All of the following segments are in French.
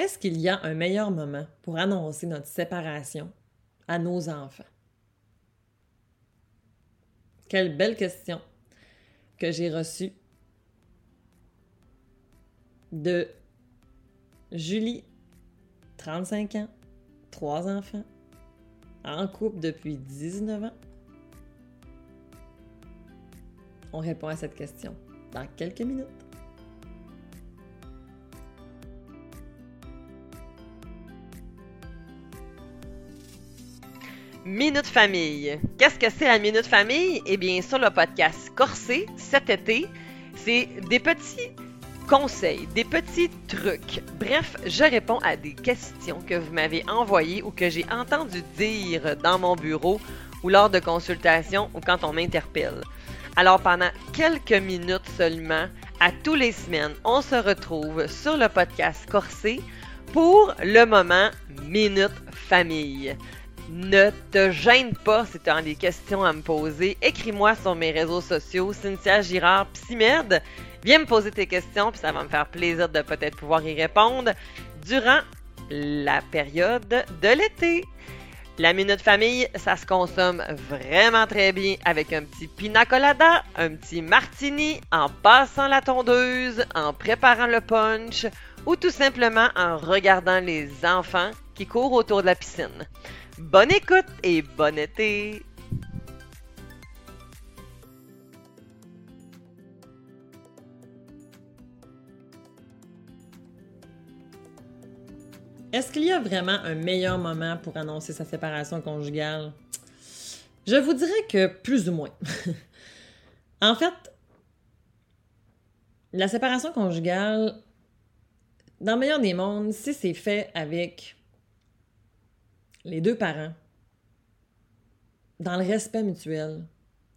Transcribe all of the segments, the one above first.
Est-ce qu'il y a un meilleur moment pour annoncer notre séparation à nos enfants? Quelle belle question que j'ai reçue de Julie, 35 ans, trois enfants, en couple depuis 19 ans. On répond à cette question dans quelques minutes. Minute Famille. Qu'est-ce que c'est la Minute Famille? Eh bien, sur le podcast Corsé, cet été, c'est des petits conseils, des petits trucs. Bref, je réponds à des questions que vous m'avez envoyées ou que j'ai entendu dire dans mon bureau ou lors de consultations ou quand on m'interpelle. Alors, pendant quelques minutes seulement, à tous les semaines, on se retrouve sur le podcast Corsé pour le moment Minute Famille. Ne te gêne pas si tu as des questions à me poser. Écris-moi sur mes réseaux sociaux, Cynthia Girard Psymed. Viens me poser tes questions, puis ça va me faire plaisir de peut-être pouvoir y répondre durant la période de l'été. La minute famille, ça se consomme vraiment très bien avec un petit pina colada, un petit martini, en passant la tondeuse, en préparant le punch ou tout simplement en regardant les enfants qui courent autour de la piscine. Bonne écoute et bon été! Est-ce qu'il y a vraiment un meilleur moment pour annoncer sa séparation conjugale? Je vous dirais que plus ou moins. en fait, la séparation conjugale, dans le meilleur des mondes, si c'est fait avec les deux parents, dans le respect mutuel,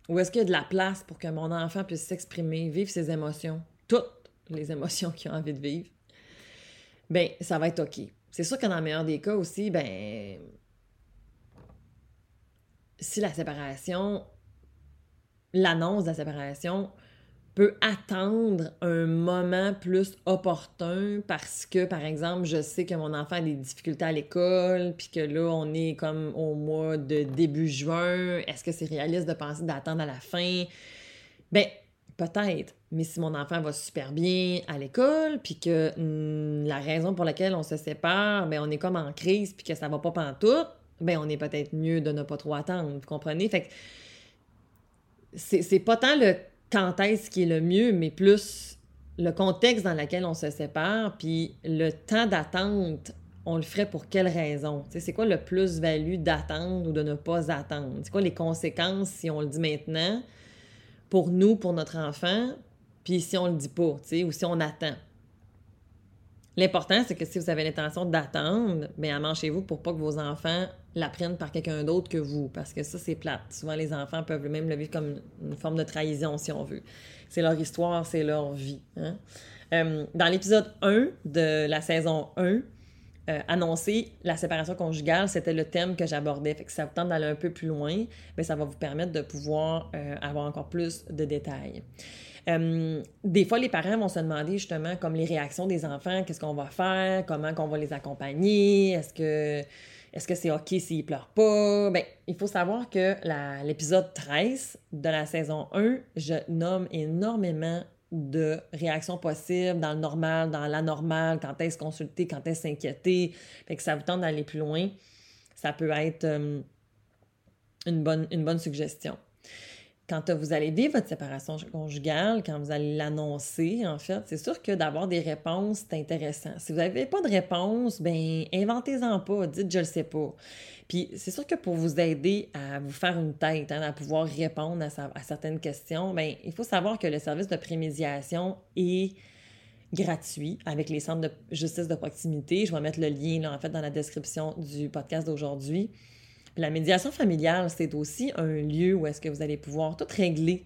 où est-ce qu'il y a de la place pour que mon enfant puisse s'exprimer, vivre ses émotions, toutes les émotions qu'il a envie de vivre, ben ça va être OK. C'est sûr que dans le meilleur des cas aussi, ben si la séparation, l'annonce de la séparation peut attendre un moment plus opportun parce que, par exemple, je sais que mon enfant a des difficultés à l'école, puis que là, on est comme au mois de début juin. Est-ce que c'est réaliste de penser d'attendre à la fin? Ben, peut-être. Mais si mon enfant va super bien à l'école, puis que hmm, la raison pour laquelle on se sépare, ben on est comme en crise, puis que ça va pas pantoute, ben on est peut-être mieux de ne pas trop attendre. Vous comprenez? Fait que c'est pas tant le quand est-ce qui est le mieux, mais plus le contexte dans lequel on se sépare, puis le temps d'attente, on le ferait pour quelle raison? C'est quoi le plus-value d'attendre ou de ne pas attendre? C'est quoi les conséquences si on le dit maintenant pour nous, pour notre enfant, puis si on le dit pas, ou si on attend? L'important, c'est que si vous avez l'intention d'attendre, bien, amanchez-vous pour pas que vos enfants l'apprennent par quelqu'un d'autre que vous, parce que ça, c'est plate. Souvent, les enfants peuvent même le vivre comme une forme de trahison, si on veut. C'est leur histoire, c'est leur vie. Hein. Euh, dans l'épisode 1 de la saison 1, euh, annoncer la séparation conjugale, c'était le thème que j'abordais. Fait que ça vous tente d'aller un peu plus loin, mais ça va vous permettre de pouvoir euh, avoir encore plus de détails. Euh, des fois, les parents vont se demander justement comme les réactions des enfants, qu'est-ce qu'on va faire, comment qu'on va les accompagner, est-ce que est-ce que c'est OK s'ils pleurent pas? Bien, il faut savoir que l'épisode 13 de la saison 1, je nomme énormément de réactions possibles dans le normal, dans l'anormal, quand est-ce consulter, quand est-ce s'inquiéter. Fait que ça vous tente d'aller plus loin. Ça peut être euh, une, bonne, une bonne suggestion quand vous allez vivre votre séparation conjugale, quand vous allez l'annoncer, en fait, c'est sûr que d'avoir des réponses, c'est intéressant. Si vous n'avez pas de réponse, ben inventez-en pas, dites je le sais pas. Puis c'est sûr que pour vous aider à vous faire une tête, hein, à pouvoir répondre à, certaines questions, ben il faut savoir que le service de prémédiation est gratuit avec les centres de justice de proximité. Je vais mettre le lien en fait dans la description du podcast d'aujourd'hui la médiation familiale, c'est aussi un lieu où est-ce que vous allez pouvoir tout régler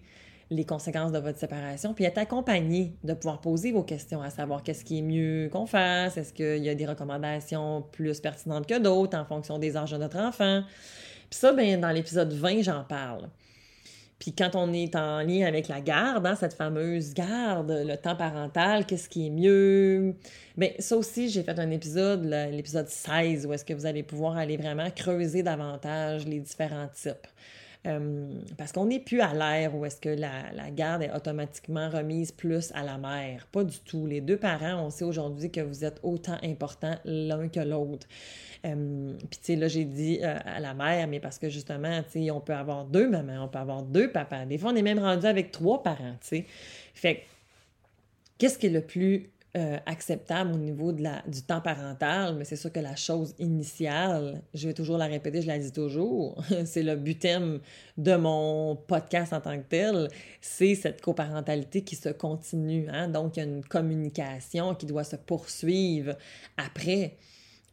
les conséquences de votre séparation, puis être accompagné de pouvoir poser vos questions, à savoir qu'est-ce qui est mieux qu'on fasse, est-ce qu'il y a des recommandations plus pertinentes que d'autres en fonction des âges de notre enfant. Puis ça, bien, dans l'épisode 20, j'en parle. Puis quand on est en lien avec la garde, hein, cette fameuse garde, le temps parental, qu'est-ce qui est mieux? Bien, ça aussi, j'ai fait un épisode, l'épisode 16, où est-ce que vous allez pouvoir aller vraiment creuser davantage les différents types. Euh, parce qu'on n'est plus à l'ère où est-ce que la, garde est automatiquement remise plus à la mère. Pas du tout. Les deux parents, on sait aujourd'hui que vous êtes autant importants l'un que l'autre. Euh, puis, tu sais, là, j'ai dit euh, à la mère, mais parce que justement, tu sais, on peut avoir deux mamans, on peut avoir deux papas. Des fois, on est même rendu avec trois parents, tu sais. Fait qu'est-ce qui est le plus euh, acceptable au niveau de la, du temps parental, mais c'est sûr que la chose initiale, je vais toujours la répéter, je la dis toujours, c'est le butem de mon podcast en tant que tel, c'est cette coparentalité qui se continue. Hein? Donc, il y a une communication qui doit se poursuivre après.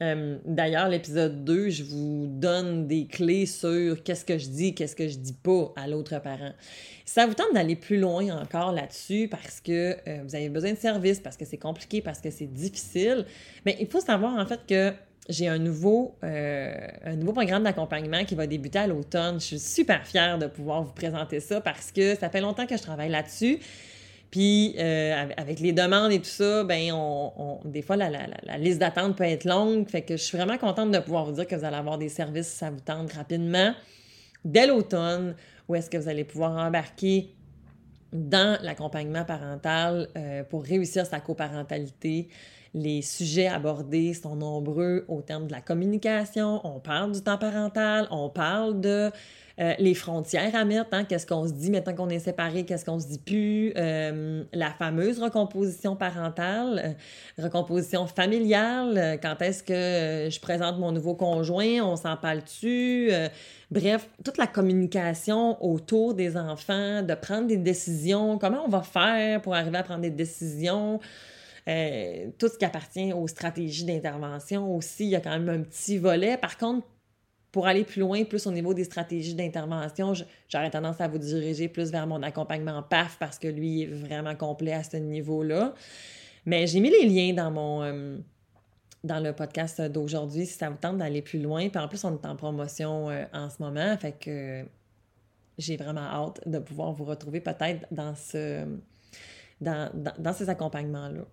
Euh, d'ailleurs, l'épisode 2, je vous donne des clés sur qu'est-ce que je dis, qu'est-ce que je dis pas à l'autre parent. Ça vous tente d'aller plus loin encore là-dessus parce que euh, vous avez besoin de services, parce que c'est compliqué, parce que c'est difficile, mais il faut savoir en fait que j'ai un nouveau, euh, un nouveau programme d'accompagnement qui va débuter à l'automne. Je suis super fière de pouvoir vous présenter ça parce que ça fait longtemps que je travaille là-dessus. Puis euh, avec les demandes et tout ça, ben on, des fois la, liste d'attente peut être longue. Fait que je suis vraiment contente de pouvoir vous dire que vous allez avoir des services si ça vous tente rapidement dès l'automne, où est-ce que vous allez pouvoir embarquer dans l'accompagnement parental euh, pour réussir sa coparentalité. Les sujets abordés sont nombreux au terme de la communication. On parle du temps parental, on parle de euh, les frontières à mettre, hein, qu'est-ce qu'on se dit maintenant qu'on est séparés, qu'est-ce qu'on se dit plus, euh, la fameuse recomposition parentale, euh, recomposition familiale, quand est-ce que je présente mon nouveau conjoint, on s'en parle-tu, bref, toute la communication autour des enfants, de prendre des décisions, comment on va faire pour arriver à prendre des décisions. Tout ce qui appartient aux stratégies d'intervention aussi, il y a quand même un petit volet. Par contre, pour aller plus loin, plus au niveau des stratégies d'intervention, j'aurais tendance à vous diriger plus vers mon accompagnement PAF parce que lui est vraiment complet à ce niveau-là. Mais j'ai mis les liens dans mon euh, dans le podcast d'aujourd'hui si ça vous tente d'aller plus loin. Puis en plus, on est en promotion euh, en ce moment, fait que j'ai vraiment hâte de pouvoir vous retrouver peut-être dans ce dans, ces accompagnements-là.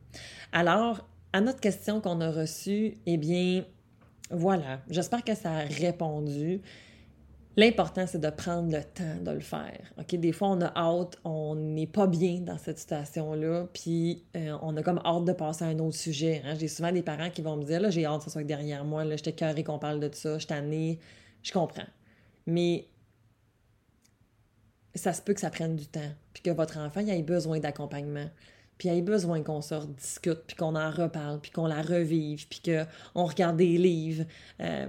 Alors, à notre question qu'on a reçue, eh bien, voilà, j'espère que ça a répondu. L'important, c'est de prendre le temps de le faire. OK? Des fois, on a hâte, on n'est pas bien dans cette situation-là, puis euh, on a comme hâte de passer à un autre sujet. Hein. J'ai souvent des parents qui vont me dire Là, j'ai hâte que ça soit derrière moi, là, j'étais carré qu'on parle de ça, je tannée. Je comprends. Mais ça se peut que ça prenne du temps, puis que votre enfant ait besoin d'accompagnement puis il y a besoin qu'on se rediscute, puis qu'on en reparle, puis qu'on la revive, puis qu'on regarde des livres. Euh,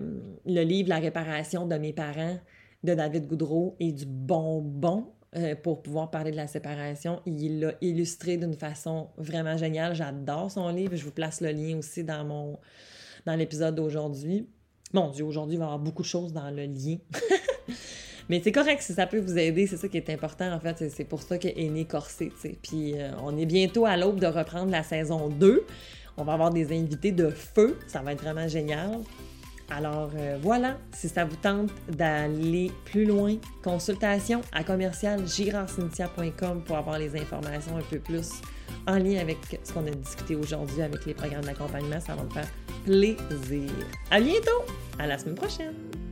le livre La réparation de mes parents de David Goudreau est du bonbon euh, pour pouvoir parler de la séparation. Il l'a illustré d'une façon vraiment géniale. J'adore son livre. Je vous place le lien aussi dans mon dans l'épisode d'aujourd'hui. Mon Dieu, aujourd'hui, il va y avoir beaucoup de choses dans le lien. Mais c'est correct si ça peut vous aider, c'est ça qui est important en fait. C'est pour ça qu'est né Corsé. Puis euh, on est bientôt à l'aube de reprendre la saison 2. On va avoir des invités de feu, ça va être vraiment génial. Alors euh, voilà, si ça vous tente d'aller plus loin, consultation à commercial pour avoir les informations un peu plus en lien avec ce qu'on a discuté aujourd'hui avec les programmes d'accompagnement. Ça va me faire plaisir. À bientôt! À la semaine prochaine!